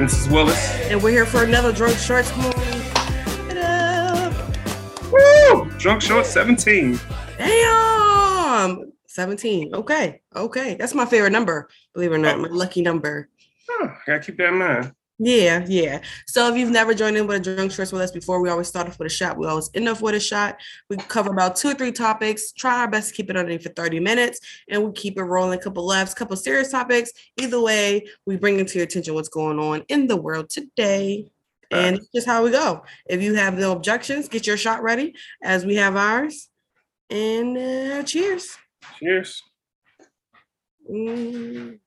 This is Willis. And we're here for another Drunk Shorts movie. Woo! Drunk Short 17. Damn. 17. Okay. Okay. That's my favorite number, believe it or not. Oh. My lucky number. Oh, huh, gotta keep that in mind. Yeah, yeah. So if you've never joined in with a drunk shorts with us before, we always start off with a shot. We always end off with a shot. We cover about two or three topics. Try our best to keep it underneath for 30 minutes, and we keep it rolling. A couple laughs, couple serious topics. Either way, we bring into your attention what's going on in the world today. And it's just how we go. If you have no objections, get your shot ready as we have ours. And uh, cheers. Cheers. Mm.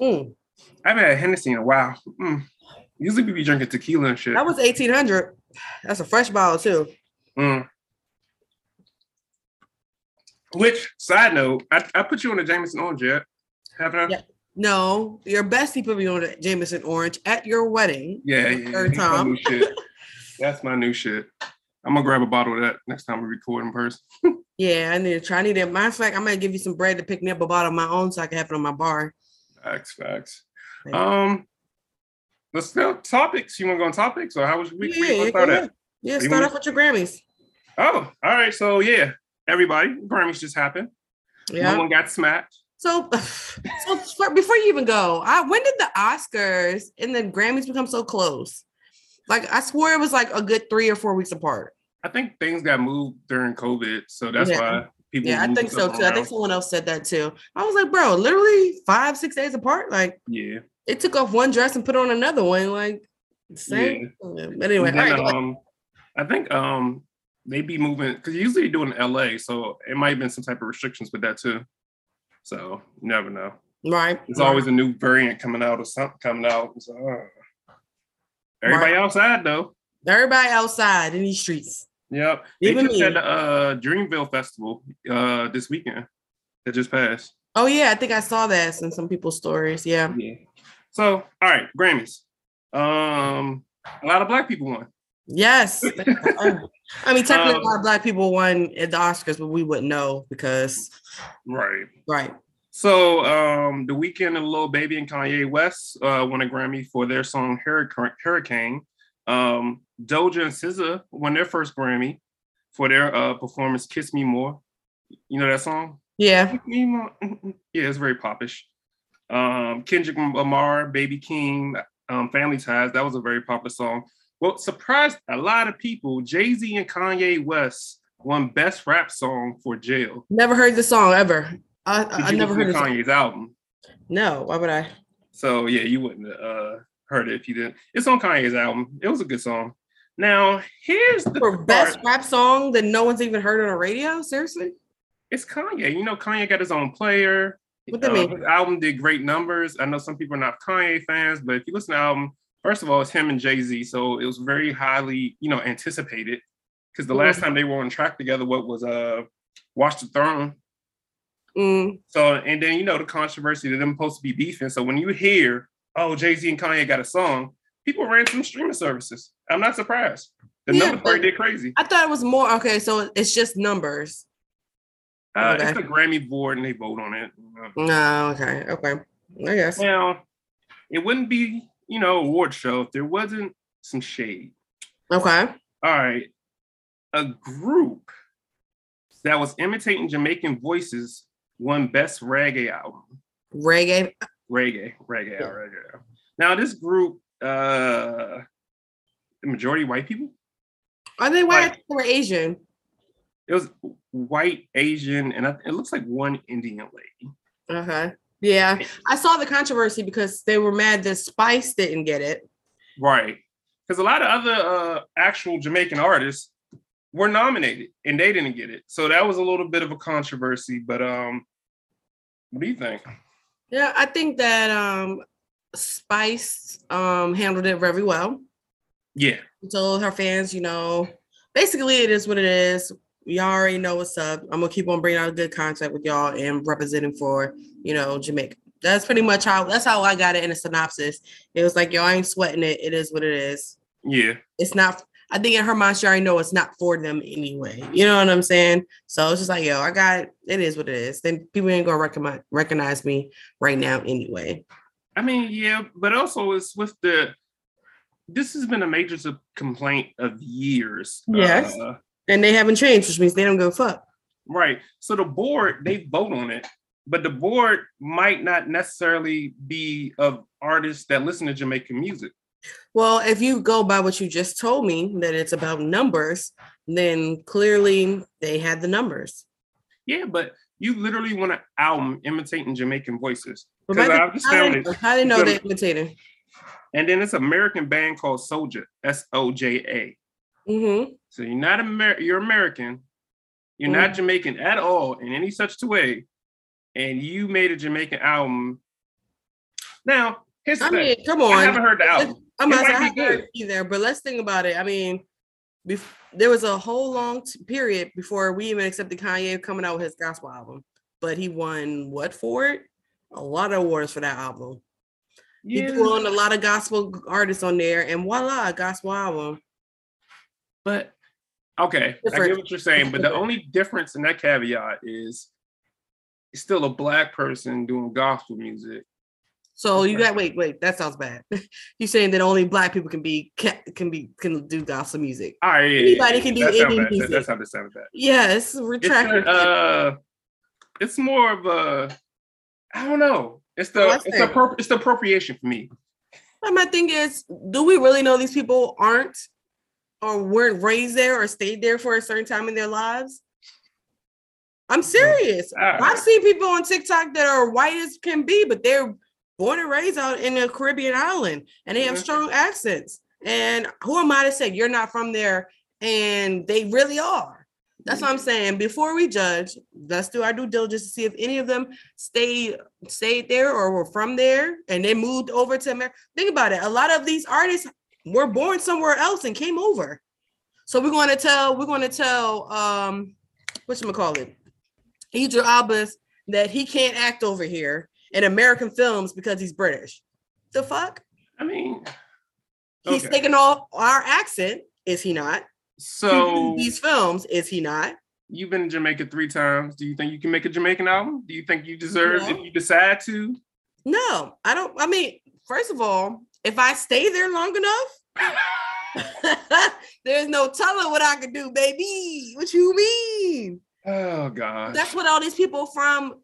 Mm. I haven't had Hennessy in a while. Mm. Usually we be drinking tequila and shit. That was 1800. That's a fresh bottle, too. Mm. Which side note, I, I put you on the Jameson Orange yet? Haven't I? Yeah. No, your bestie put me on the Jameson Orange at your wedding. Yeah, yeah. Third That's my time. new shit. That's my new shit. I'm gonna grab a bottle of that next time we record in person. Yeah, I need to try. I need it. Matter of fact, I might give you some bread to pick me up a bottle of my own so I can have it on my bar. Facts, facts. Um, let's go topics. You want to go on topics, or how was we? Yeah, we yeah, start at? Yeah, start off with your Grammys. Oh, all right. So yeah, everybody, Grammys just happened. Yeah, No one got smacked. So, so for, before you even go, I, when did the Oscars and the Grammys become so close? Like I swore it was like a good three or four weeks apart. I think things got moved during COVID, so that's Yeah. why people. Yeah, I think so too. I think someone else said that too. I was like, bro, literally five, six days apart. Like Yeah. it took off one dress and put on another one. Like same. But anyway, then, right, um, I think um they be moving because usually they do it in LA, so it might have been some type of restrictions with that too. So you never know. right. There's right. always a new variant coming out or something coming out. So, uh, everybody Right. outside though. everybody outside in these streets. Yep. They Even just me. had the uh, Dreamville Festival uh, this Weeknd that just passed. Oh yeah, I think I saw that in some people's stories. Yeah. Yeah. So, all right, Grammys. Um, a lot of black people won. Yes. I mean, technically, Um, a lot of black people won at the Oscars, but we wouldn't know because, Right. right. So, um, the weekend and Lil Baby and Kanye West uh, won a Grammy for their song Hurricane. Um, Doja and SZA won their first Grammy for their uh, performance "Kiss Me More." You know that song? Yeah. Me More. Yeah, it's very popish. Um, Kendrick Lamar, Baby Keem, um, Family Ties. That was a very popular song. Well, surprised a lot of people. Jay Z and Kanye West won Best Rap Song for Jail. Never heard the song ever. I, I, I never heard the song. Kanye's album. No, why would I? So yeah, you wouldn't uh, heard it if you didn't. It's on Kanye's album. It was a good song. Now here's the For part. best rap song that no one's even heard on the radio? Seriously? It's Kanye. You know, Kanye got his own player. What that Uh, mean? His album did great numbers. I know some people are not Kanye fans, but if you listen to the album, first of all, it's him and Jay Z, so it was very highly, you know, anticipated. Because the last Mm-hmm. time they were on track together, what was uh, Watch the Throne. Mm, So and then you know the controversy that them supposed to be beefing. So when you hear, oh, Jay Z and Kanye got a song, people ran them streaming services. I'm not surprised. The Yeah, numbers but- did crazy. I thought it was more. Okay, so it's just numbers. Uh, okay. It's a Grammy board and they vote on it. No, okay, okay. I guess. Now, it wouldn't be, you know, award show if there wasn't some shade. Okay. All right. A group that was imitating Jamaican voices won best reggae album. Reggae. Reggae, reggae, reggae. Now, this group, uh the majority white people. Are they white Like- or Asian? It was white, Asian, and I, it looks like one Indian lady. Okay. Yeah. I saw the controversy because they were mad that Spice didn't get it. Right. Because a lot of other uh, actual Jamaican artists were nominated and they didn't get it. So that was a little bit of a controversy. But um, what do you think? Yeah, I think that um Spice um handled it very well. Yeah. She told her fans, you know, basically it is what it is. Y'all already know what's up. I'm gonna keep on bringing out good content with y'all and representing for, you know, Jamaica. That's pretty much how that's how I got it in a synopsis. It was like, yo, I ain't sweating it. It is what it is. Yeah. It's not I think in her mind, she already know it's not for them anyway. You know what I'm saying? So it's just like, yo, I got it is what it is. Then people ain't gonna recognize recognize me right now anyway. I mean, yeah, but also it's with the this has been a major complaint of years. Yes. Uh, and they haven't changed, which means they don't go fuck. Right. So the board, they vote on it, but the board might not necessarily be of artists that listen to Jamaican music. Well, if you go by what you just told me that it's about numbers, then clearly they had the numbers. Yeah, but you literally want an album imitating Jamaican voices. Because I just found it. How do you know they're imitating? And then it's an American band called Soja, S O J A. Mm-hmm. So you're not Amer- you're American. You're mm-hmm. not Jamaican at all in any such way, and you made a Jamaican album. Now, here's the I thing. mean, come on. I haven't heard the album. I'm not saying either, but let's think about it. I mean, bef- there was a whole long t- period before we even accepted Kanye coming out with his gospel album, but he won what for it? A lot of awards for that album. Yeah. He put on a lot of gospel artists on there, and voila, gospel album. But okay, Different. I get what you're saying, but the only difference in that caveat is it's still a black person doing gospel music. So you got wait, wait. That sounds bad. You're saying that only black people can be can be can do gospel music. All right, yeah, anybody yeah, can do any music. That's how this sounds bad. Yes, retract. It's, uh, it's more of a, I don't know. It's the well, it's the it's the appropriation for me. But my thing is, do we really know these people aren't or weren't raised there or stayed there for a certain time in their lives? I'm serious. Right. I've seen people on TikTok that are white as can be, but they're born and raised out in a Caribbean island and they have mm-hmm. strong accents. And who am I to say you're not from there? And they really are. That's what I'm saying. Before we judge, let's do our due diligence to see if any of them stayed stayed there or were from there and they moved over to America. Think about it. A lot of these artists were born somewhere else and came over. So we're going to tell we're going to tell um what you call it, Idris Abbas that he can't act over here in American films because he's British. The fuck? I mean, okay. he's taking off our accent, is he not? So these films, is he not? You've been in Jamaica three times. Do you think you can make a Jamaican album? Do you think you deserve no. if you decide to? No, I don't. I mean, first of all, if I stay there long enough, there's no telling what I could do, baby. What you mean? Oh God. That's what all these people from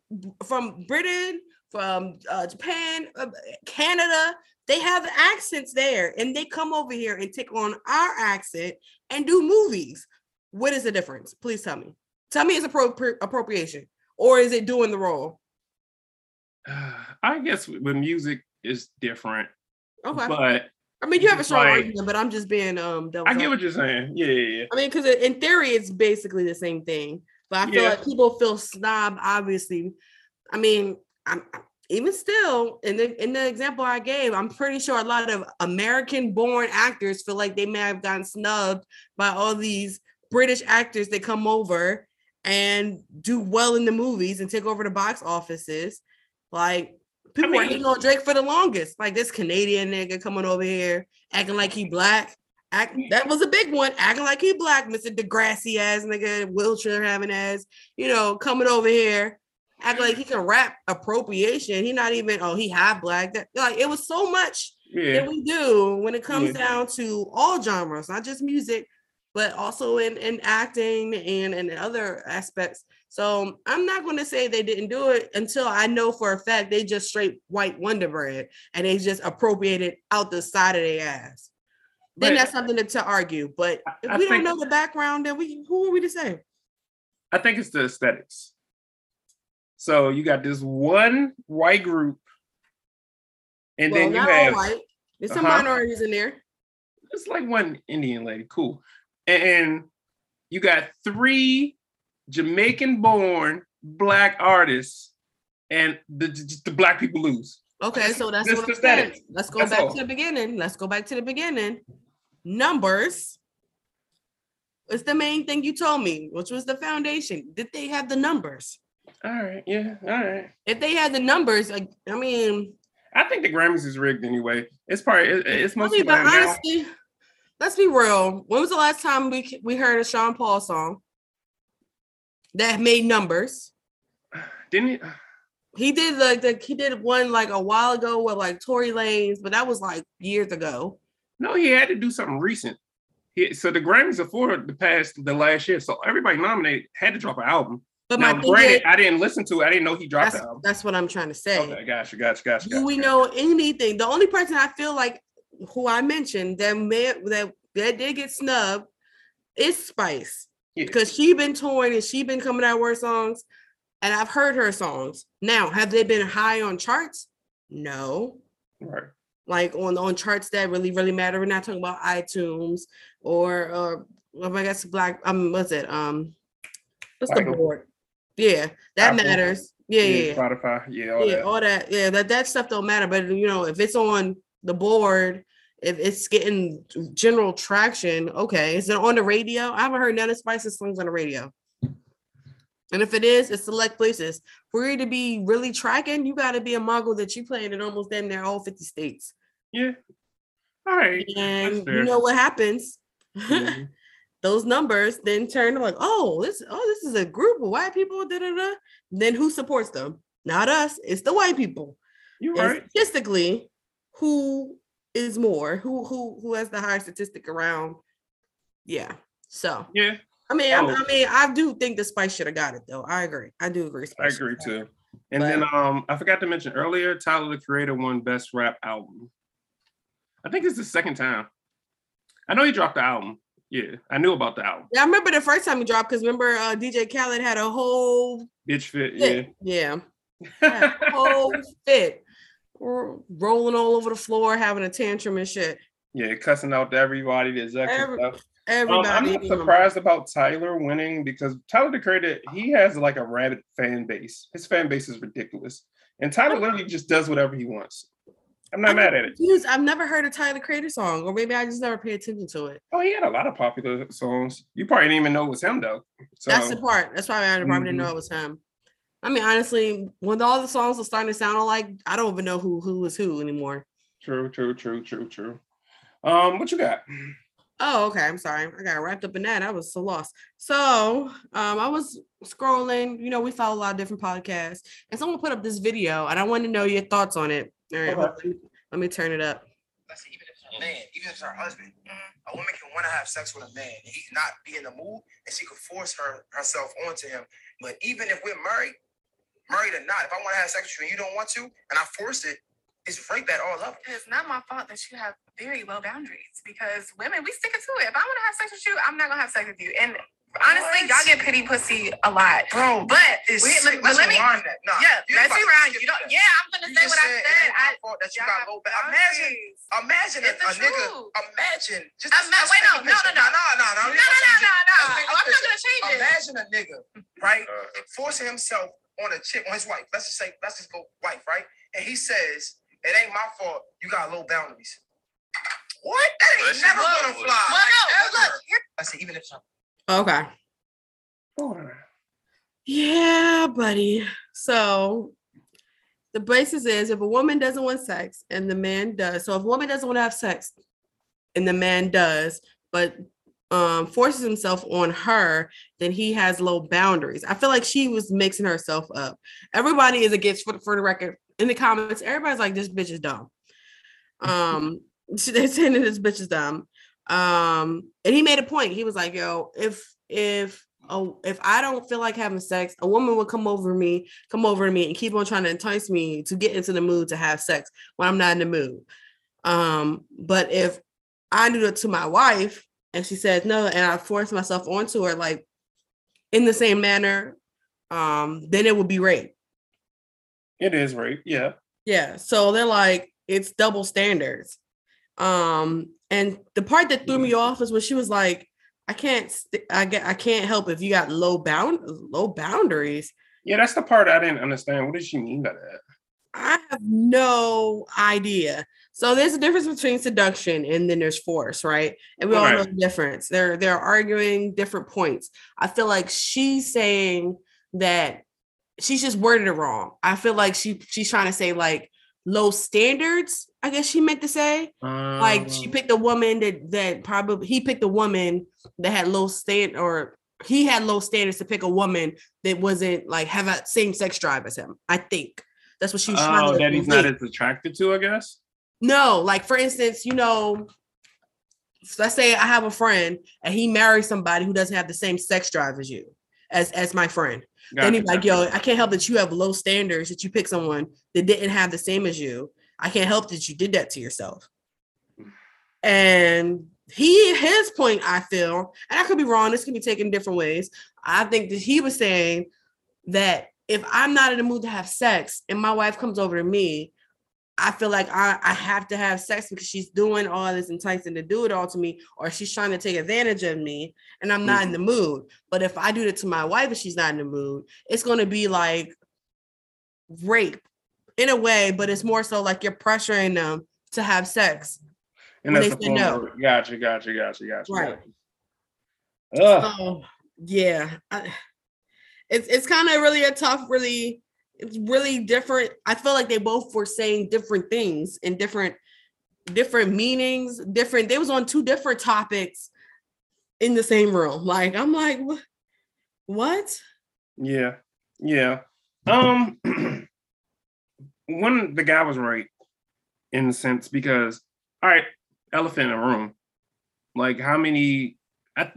from Britain, from uh, Japan, uh, Canada, they have accents there and they come over here and take on our accent and do movies. What is the difference? Please tell me. Tell me it's appro- appropriation or is it doing the role? Uh, I guess with music is different. Okay. But I mean, you have a strong like, argument, but I'm just being um. I get what you're saying. Yeah, yeah, yeah. I mean, because in theory, it's basically the same thing. But I feel yeah. like people feel snob. Obviously, I mean, I'm even still in the in the example I gave, I'm pretty sure a lot of American born actors feel like they may have gotten snubbed by all these British actors that come over and do well in the movies and take over the box offices. Like people I mean, were hating on Drake for the longest. Like this Canadian nigga coming over here acting like he black. Act, that was a big one, acting like he black, Mr. Degrassi ass nigga, wheelchair having ass, you know, coming over here act like he can rap appropriation. He not even oh he half black. That like it was so much yeah. that we do when it comes yeah. down to all genres, not just music, but also in in acting and and other aspects. So um, I'm not going to say they didn't do it until I know for a fact they just straight white Wonder Bread and they just appropriated out the side of their ass. Then that's something to, to argue. But if I we don't know the background, then we who are we to say? I think it's the aesthetics. So you got this one white group, and well, then you have white. There's some uh-huh. minorities in there. It's like one Indian lady, cool, and you got three Jamaican-born black artists, and the the black people lose. Okay, so that's, what I'm saying. Let's go that's back all. to the beginning. Let's go back to the beginning. Numbers. It's the main thing you told me, which was the foundation. Did they have the numbers? All right. Yeah. All right. If they had the numbers, like I mean, I think the Grammys is rigged anyway. It's probably it, it's mostly mean, honestly, let's be real. When was the last time we we heard a Sean Paul song that made numbers? Didn't he? He did like the he did one like a while ago with like Tory Lanez, but that was like years ago. No, he had to do something recent. He, so the Grammys are for the past the last year. So everybody nominated had to drop an album. But now, my thing granted, is, I didn't listen to it. I didn't know he dropped that's, that's what I'm trying to say. Okay, gotcha, gotcha, gotcha. Do gotcha, we gotcha. know anything? The only person I feel like who I mentioned that may, that that did get snubbed is Spice Yeah. because she been touring and she been coming out with songs, and I've heard her songs. Now, have they been high on charts? No. Right. Like on on charts that really really matter. We're not talking about iTunes or well, I guess Black. Um, what's it? Um, what's the board? Yeah, that Apple. matters. Yeah, yeah, yeah Spotify. Yeah, all yeah, that. all that. Yeah, that that stuff don't matter. But you know, if it's on the board, if it's getting general traction, okay. Is it on the radio? I haven't heard none of Spice's songs on the radio. And if it is, it's select places. For you to be really tracking, you got to be a mogul that you playing in almost damn near all 50 states. Yeah. All right. And you know what happens? Mhm. Those numbers then turn to like, oh, this oh, this is a group of white people. Da, da, da. Then who supports them? Not us. It's the white people. You And right. statistically, who is more? Who who who has the higher statistic around? Yeah. So Yeah, I mean, I, Oh. I mean, I do think the Spice should have got it though. I agree. I do agree. I Spice shoulda agree too. And then um, I forgot to mention earlier, Tyler the Creator won Best Rap Album. I think it's the second time. I know he dropped the album. Yeah, I knew about the album. Yeah, I remember the first time he dropped because remember uh, DJ Khaled had a whole Bitch Fit. Yeah. fit. Yeah, a whole fit, Ro- rolling all over the floor, having a tantrum and shit. yeah, cussing out to everybody, the execs Every- stuff. Um, Everybody. I'm not surprised about Tyler winning because Tyler the Creator, he has like a rabid fan base. His fan base is ridiculous. And Tyler literally just does whatever he wants. I'm not I'm mad at it. confused. I've never heard a Tyler Creator song, or maybe I just never pay attention to it. Oh, he had a lot of popular songs. You probably didn't even know it was him though. So That's the part. That's why I probably didn't know Mhm. it was him. I mean, honestly, when all the songs are starting to sound alike, I don't even know who who is who anymore. true, true, true, true, true. Um, what you got? Oh, okay. I'm sorry. I got wrapped up in that. I was so lost. So um, I was scrolling. You know, we follow a lot of different podcasts, and someone put up this video, and I want to know your thoughts on it. All right, hold let, me, let me turn it up. let's say even if it's a man, even if it's her husband, mm, a woman can want to have sex with a man and he not be in the mood and she could force her herself onto him. But even if we're married, married or not, if I want to have sex with you and you don't want to, and I force it, it's rape at all levels. It's not my fault that you have very low boundaries because women, we stick it to it. If I want to have sex with you, I'm not gonna have sex with you. And honestly, What? y'all get pity pussy a lot. Bro, But it's we- sick. but let's let me- that. Nah, yeah, let's about be to You don't. Yeah, I'm gonna say what I said it said. ain't my I, fault that you y'all got low ba- Imagine, imagine a, It's the a nigga. Imagine. Just Ima- let's wait, no, no, no, no. no, no, no. No, no, no, no, no. Let's paint the I'm not gonna change it. Imagine a nigga, right, Uh, forcing himself on a chick, on his wife. Let's just say, let's just go wife, right? And he says, "It ain't my fault. You got low boundaries." What? That ain't never gonna fly. Well, no, ever. look, I said, even if some Okay. Yeah, buddy. So the basis is if a woman doesn't want sex and the man does, so if a woman doesn't want to have sex and the man does, but um forces himself on her, then he has low boundaries. I feel like she was mixing herself up. Everybody is against for, for the record in the comments, everybody's like, this bitch is dumb. Um, they're saying that this bitch is dumb. Um, and he made a point. He was like, yo, if if oh if I don't feel like having sex, a woman would come over me, come over to me and keep on trying to entice me to get into the mood to have sex when I'm not in the mood. Um, but if I do it to my wife and she says no, and I force myself onto her like in the same manner, um, then it would be rape. it is rape. Yeah. Yeah. So they're like, it's double standards. Um, and the part that threw me off is when she was like, I can't st- I get I can't help if you got low bound low boundaries. Yeah, that's the part I didn't understand. What did she mean by that? I have no idea. So there's a difference between seduction and then there's force, right? And we all know the difference. They're they're arguing different points. I feel like she's saying that she's just worded it wrong. I feel like she she's trying to say like low standards I guess she meant to say. Like she Um, picked a woman that that probably he picked a woman that had low stand or he had low standards to pick a woman that wasn't like have a same sex drive as him. I think that's what she was trying Oh, to that he's not as attracted to, I guess. No, like for instance, you know, let's say I have a friend and he marries somebody who doesn't have the same sex drive as you, as as my friend. then he's like, yo. I can't help that you have low standards that you pick someone that didn't have the same as you. I can't help that you did that to yourself. And he his point, I feel, and I could be wrong, this can be taken different ways. I think that he was saying that if I'm not in the mood to have sex and my wife comes over to me, I feel like I, I have to have sex because she's doing all this enticing to do it all to me, or she's trying to take advantage of me, and I'm not in mm-hmm. the mood. But if I do it to my wife and she's not in the mood, it's going to be like rape in a way, but it's more so like you're pressuring them to have sex. and that's they the say no. Gotcha, gotcha, gotcha, gotcha. Right. gotcha. Oh, yeah. I- it's it's kind of really a tough, really, it's really different. I feel like they both were saying different things in different different meanings, different. They was on two different topics in the same room. Like I'm like, what? What? Yeah, yeah. Um, one the guy was right in the sense because all right, elephant in the room. Like how many? I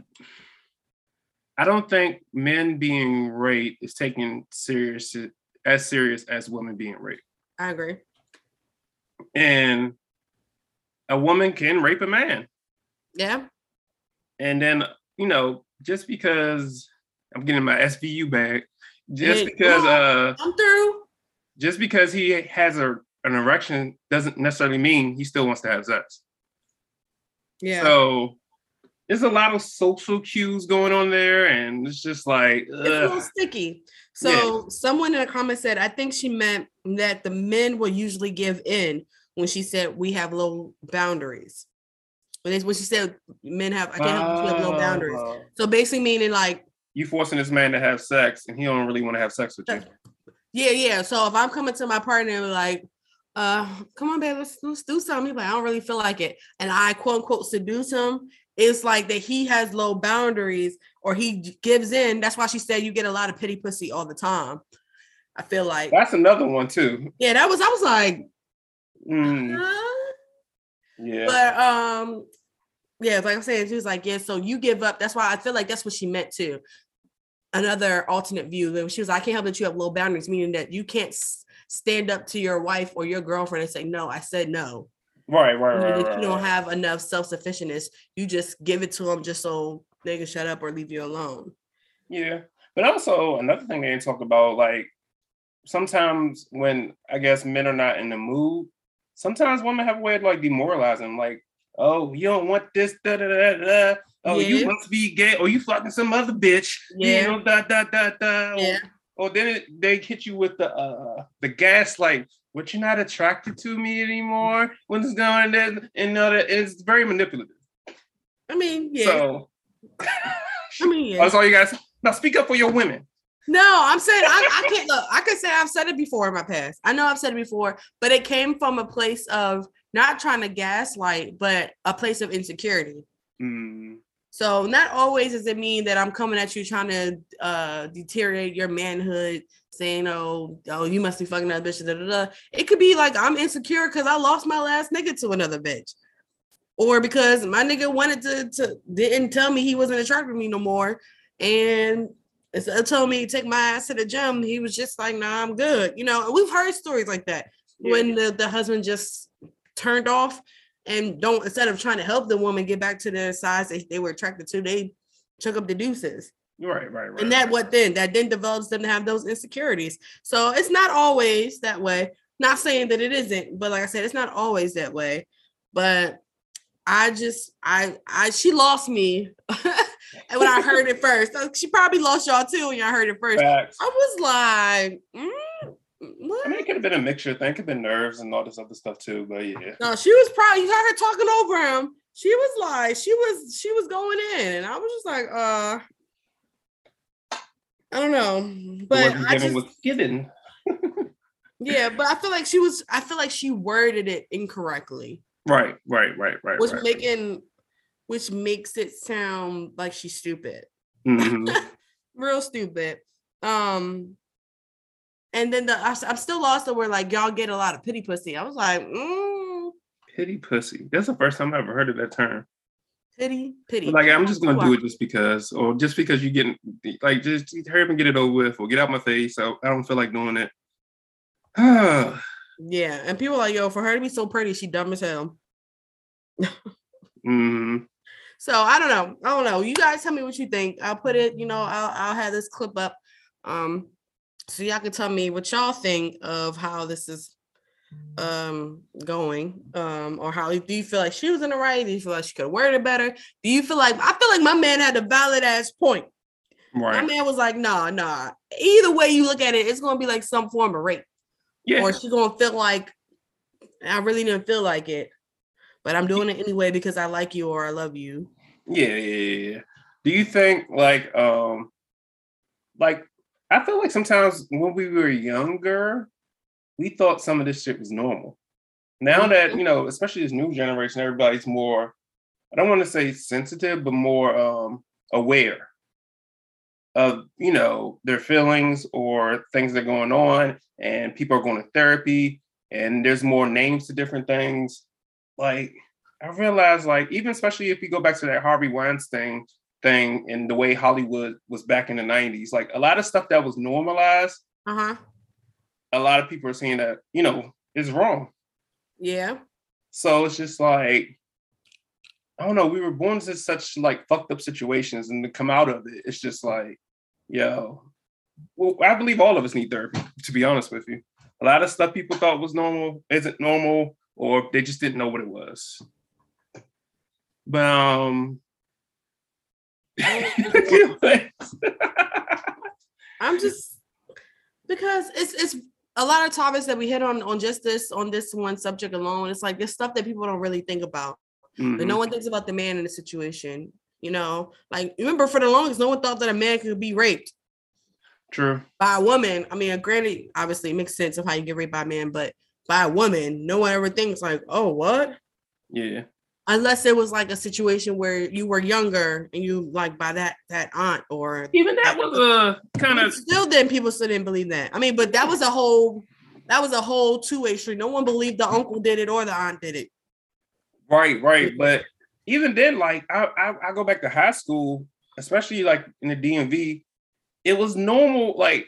I don't think men being raped is taken serious as serious as women being raped, I agree. and a woman can rape a man. Yeah. And then, you know, just because I'm getting my SVU back, just because uh I'm through. Just because he has a an erection doesn't necessarily mean he still wants to have sex. Yeah. So there's a lot of social cues going on there, and it's just like it's a little sticky. So someone in a comment said, I think she meant that the men will usually give in when she said we have low boundaries. When it's when she said men have I can't help we have low boundaries. So basically meaning like, you forcing this man to have sex, and he don't really want to have sex with you. Yeah, yeah. So if I'm coming to my partner and like, uh, come on, babe, let's, let's do something. He's like, I don't really feel like it. And I quote unquote seduce him. It's like that he has low boundaries or he gives in. That's why she said you get a lot of pity pussy all the time. I feel like That's another one too. Yeah, that was I was like, Mm, huh? yeah. but um, yeah, like I'm saying, she was like, yeah, so you give up. That's why I feel like that's what she meant too. Another alternate view. that She was, like, I can't help that you have low boundaries, meaning that you can't s- stand up to your wife or your girlfriend and say, no, I said no. right, right, right, you don't right. have enough self sufficiency. You just give it to them just so they can shut up or leave you alone. Yeah. But also another thing they didn't talk about, like sometimes when I guess men are not in the mood, sometimes women have a way of like demoralizing, like, oh, you don't want this, da da da da. Oh, Yeah. you must be gay, or you fucking some other bitch. Yeah. You know, da da da da. Yeah. Or, or then it, they hit you with the uh the gas, like, what you're not attracted to me anymore. When it's going there, and uh, it's very manipulative. I mean, yeah. So I mean, yeah. that's all you guys. Now speak up for your women. No, I'm saying I, I can't look. I could say I've said it before in my past. I know I've said it before, but it came from a place of not trying to gaslight, but a place of insecurity. Mm, So not always does it mean that I'm coming at you trying to uh deteriorate your manhood, saying, "Oh, oh, you must be fucking that bitch." Da, da, da. It could be like I'm insecure because I lost my last nigga to another bitch, or because my nigga wanted to to didn't tell me he wasn't attracted to me no more, and instead of told me to take my ass to the gym, he was just like, "Nah, I'm good." You know, we've heard stories like that Yeah. when the the husband just turned off and don't instead of trying to help the woman get back to their size that they were attracted to, they chuck up the deuces. right, right, right. And that right. what then that then develops them to have those insecurities. So it's not always that way. Not saying that it isn't, but like I said, it's not always that way. But I just I I she lost me and when I heard it first. She probably lost y'all too when y'all heard it first. Facts. I was like, mm, what? I mean, it could have been a mixture thing. It could have been nerves and all this other stuff too. But yeah, No, she was probably you heard her talking over him. She was like, she was she was going in, and I was just like, uh, I don't know, but wasn't I just was given. Yeah, but I feel like she was. I feel like she worded it incorrectly, Right, right, right, right. which right. making, which makes it sound like she's stupid, Mhm. real stupid. Um, and then the I, am still lost over like y'all get a lot of pity pussy. I was like, mm, Pity pussy. That's the first time I ever heard of that term. pity, pity. Like I'm just gonna do it just because, or just because you getting like just hurry up and get it over with, or get out my face. So I don't feel like doing it. Yeah, and people are like, yo, for her to be so pretty, she dumb as hell. mm, So I don't know. I don't know. You guys tell me what you think. I'll put it, you know, I'll I'll have this clip up. Um, so y'all can tell me what y'all think of how this is um going. Um, or how do you feel like she was in the right? Do you feel like she could have worded it better? Do you feel like I feel like my man had a valid ass point. My man was like, nah, nah. Either way you look at it, it's gonna be like some form of rape. Yeah. Or she's gonna feel like I really didn't feel like it, but I'm doing it anyway because I like you or I love you. Yeah, yeah, yeah, yeah. Do you think like um like I feel like sometimes when we were younger, we thought some of this shit was normal. Now that, you know, especially this new generation, everybody's more, I don't want to say sensitive, but more um aware of, you know, their feelings or things that are going on, and people are going to therapy, and there's more names to different things. Like I realized, like, even especially if you go back to that Harvey Weinstein thing and the way Hollywood was back in the 90s, like a lot of stuff that was normalized, Uh-huh. a lot of people are saying that, you know, is wrong. Yeah. So it's just like, I don't know, we were born into such like fucked up situations and to come out of it, it's just like, yo, well, I believe all of us need therapy, to be honest with you. A lot of stuff people thought was normal isn't normal, or they just didn't know what it was. But um I'm just because it's it's a lot of topics that we hit on on just this on this one subject alone. It's like this stuff that people don't really think about. Like Mhm. no one thinks about the man in the situation. You know, like remember for the longest, no one thought that a man could be raped True. by a woman. I mean, granted, obviously it makes sense of how you get raped by a man, but by a woman, no one ever thinks like, oh, what? Yeah. Unless it was like a situation where you were younger and you like by that that aunt or Even that was a kind of still then people still didn't believe that. I mean, but that was a whole that was a whole two-way street. No one believed the uncle did it or the aunt did it. Right, right. But even then, like I, I, I go back to high school, especially like in the DMV, it was normal. Like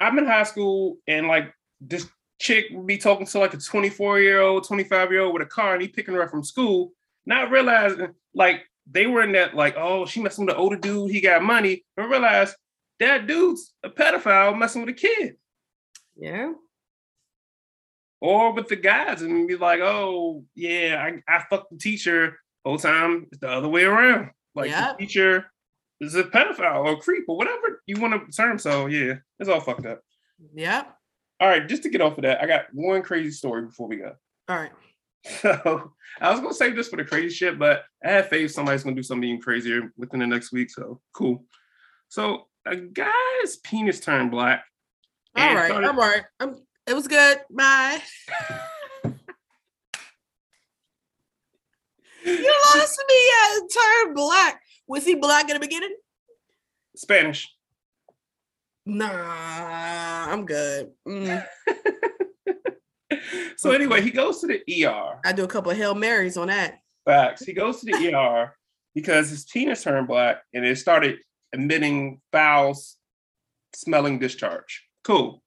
I'm in high school and like this chick would be talking to like a 24 year old, 25 year old with a car, and he picking her up from school, not realizing like they were in that like, oh, she messing with the older dude, he got money, but realize that dude's a pedophile messing with a kid Yeah. or with the guys and be like, oh yeah, I, I fucked the teacher whole time. It's the other way around. Like Yep. the teacher is a pedophile or a creep or whatever you want to term. So yeah, it's all fucked up. Yep. All right, just to get off of that, I got one crazy story before we go. All right. So I was gonna save this for the crazy shit, but I have faith somebody's gonna do something even crazier within the next week. So cool. So a guy's penis turned black. All right, started- all right. I'm it was good. Bye. You lost me at turn black. Was he black in the beginning? Spanish. Nah, I'm good. Mm. So anyway, he goes to the ER. I do a couple of Hail Marys on that. Facts. He goes to the ER because his penis turned black and it started emitting foul smelling discharge. Cool.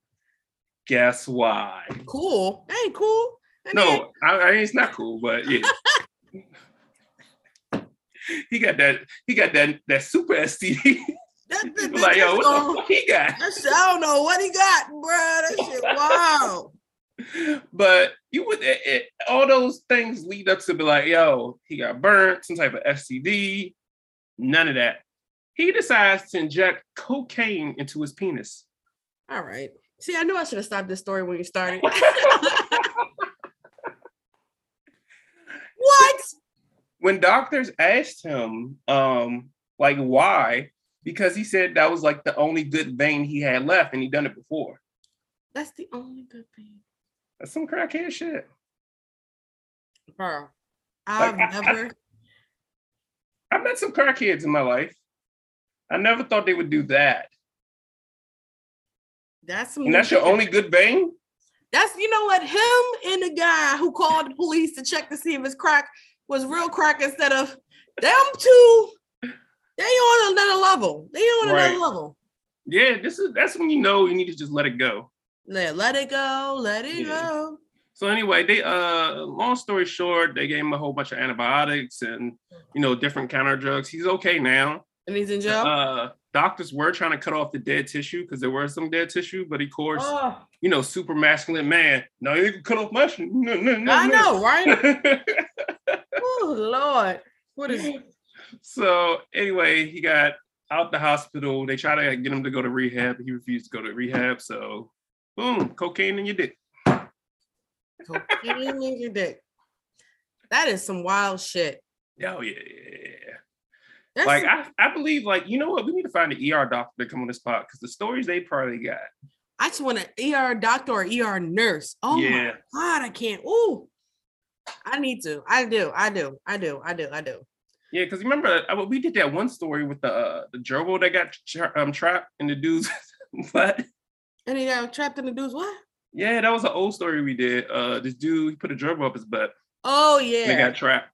Guess why? Cool. That ain't cool. That ain't- No, I, I, it's not cool, but yeah. he got that. He got that. That super STD. that, that, like, yo, what gonna- the fuck he got? that shit, I don't know what he got, bro. That shit, wow. But you would it, it- all those things lead up to be like, yo, he got burnt, some type of STD. None of that. He decides to inject cocaine into his penis. All right. See, I knew I should have stopped this story when you started. what? when doctors asked him, um, like why, because he said that was like the only good vein he had left, and he done it before. That's the only good thing. That's some crackhead shit. Bro, I've Like, I- I- I met some crackheads in my life. I never thought they would do that. That's some. And that's your shit. only good bang? That's you know what him and the guy who called the police to check to see if his crack was real crack instead of them two. They on another level. They on Right. another level. Yeah, this is that's when you know you need to just let it go. Let, let it go. Let it Yeah. go. So anyway, they uh long story short, they gave him a whole bunch of antibiotics and you know different counter drugs. He's okay now. And he's in jail. Uh doctors were trying to cut off the dead tissue because there was some dead tissue, but of course, oh, you know, super masculine man. No, you can cut off my shit. No, no, no, I no. know, right? oh Lord. What is so anyway, he got out the hospital. They tried to get him to go to rehab. He refused to go to rehab. So boom, cocaine in your dick. cocaine in your dick? That is some wild shit. Oh yeah, yeah, yeah. That's Like I, I believe, like you know what, we need to find an ER doctor to come on this spot because the stories they probably got. I just want an ER doctor or ER nurse. Oh Yeah. my god, I can't. Ooh, I need to. I do. I do. I do. I do. I do. Yeah, because remember uh, we did that one story with the uh, the gerbil that got tra- um, trapped in the dude's butt. And he got trapped in the dude's what? Yeah, that was an old story we did. Uh, this dude he put a gerbil up his butt Oh yeah. they got trapped.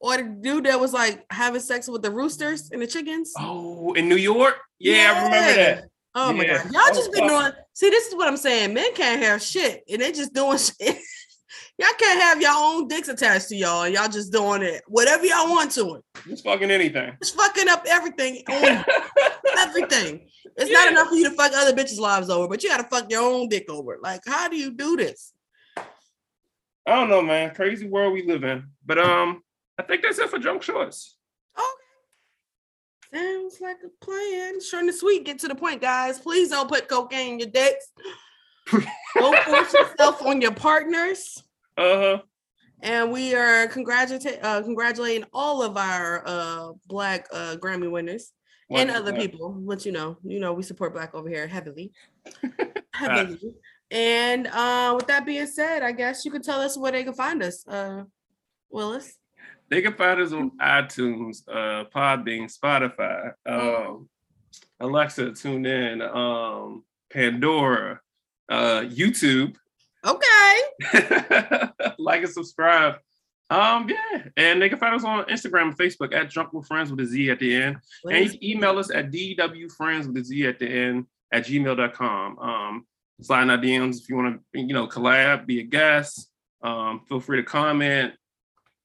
or the dude that was like having sex with the roosters and the chickens. Oh, in New York? Yeah, I remember that. Oh my god, y'all just been doing. See, this is what I'm saying. Men can't have shit, and they just doing shit. Y'all can't have your own dicks attached to y'all, y'all just doing it whatever y'all want to it. Just fucking anything. It's fucking up everything, everything. It's not enough for you to fuck other bitches' lives over, but you got to fuck your own dick over. Like, how do you do this? I don't know, man. Crazy world we live in. But um, I think that's it for drunk shorts. Okay. Sounds like a plan. Short and sweet. Get to the point, guys. Please don't put cocaine in your dicks. don't force yourself on your partners. Uh-huh. And we are congratulating uh, congratulating all of our uh, black uh, Grammy winners and other people. But you know, you know, we support black over here heavily, heavily. And uh, with that being said, I guess you can tell us where they can find us, uh, Willis. They can find us on iTunes, uh, Podbean, Spotify, um, Alexa, tune in, um, Pandora, uh, YouTube. Okay. like and subscribe. Um, yeah, and they can find us on Instagram and Facebook at Drunk with Friends with a Z at the end. And you can email us at dwfriends with a Z at the end at gmail.com. Um, slide in our DMs if you want to, you know, collab, be a guest. Um, feel free to comment,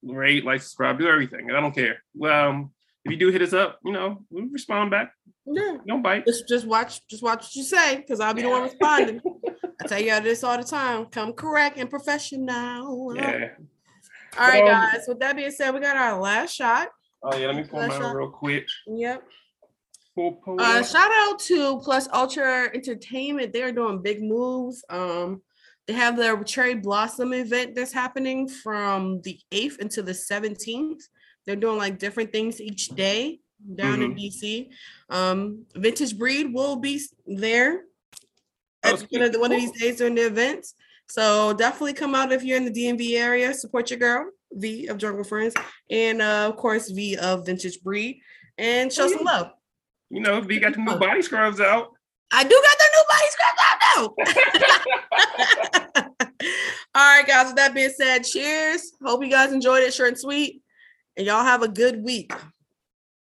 rate, like, subscribe, do everything. I don't care. Well, um, if you do hit us up, you know, we respond back. Yeah. Don't bite. Just just watch just watch what you say, because I'll be the one responding. I tell y'all this all the time. Come correct and professional. Yeah. All right, Um, guys. With that being said, we got our last shot. Oh yeah, let me pull Last mine shot. real quick. Yep. Pull, pull Uh, shout out to Plus Ultra Entertainment. They're doing big moves. Um, they have their Cherry Blossom event that's happening from the 8th until the 17th. They're doing like different things each day down in DC. Um, Vintage Breed will be there at one of, the- one of these days during the events. So definitely come out if you're in the DMV area. Support your girl, V of Jungle Friends, and uh, of course V of Vintage Breed, and show some love. You know, they got the new body scrubs out. I do got the new body scrubs out now. All right, guys. With that being said, cheers. Hope you guys enjoyed it, short and sweet. And y'all have a good week.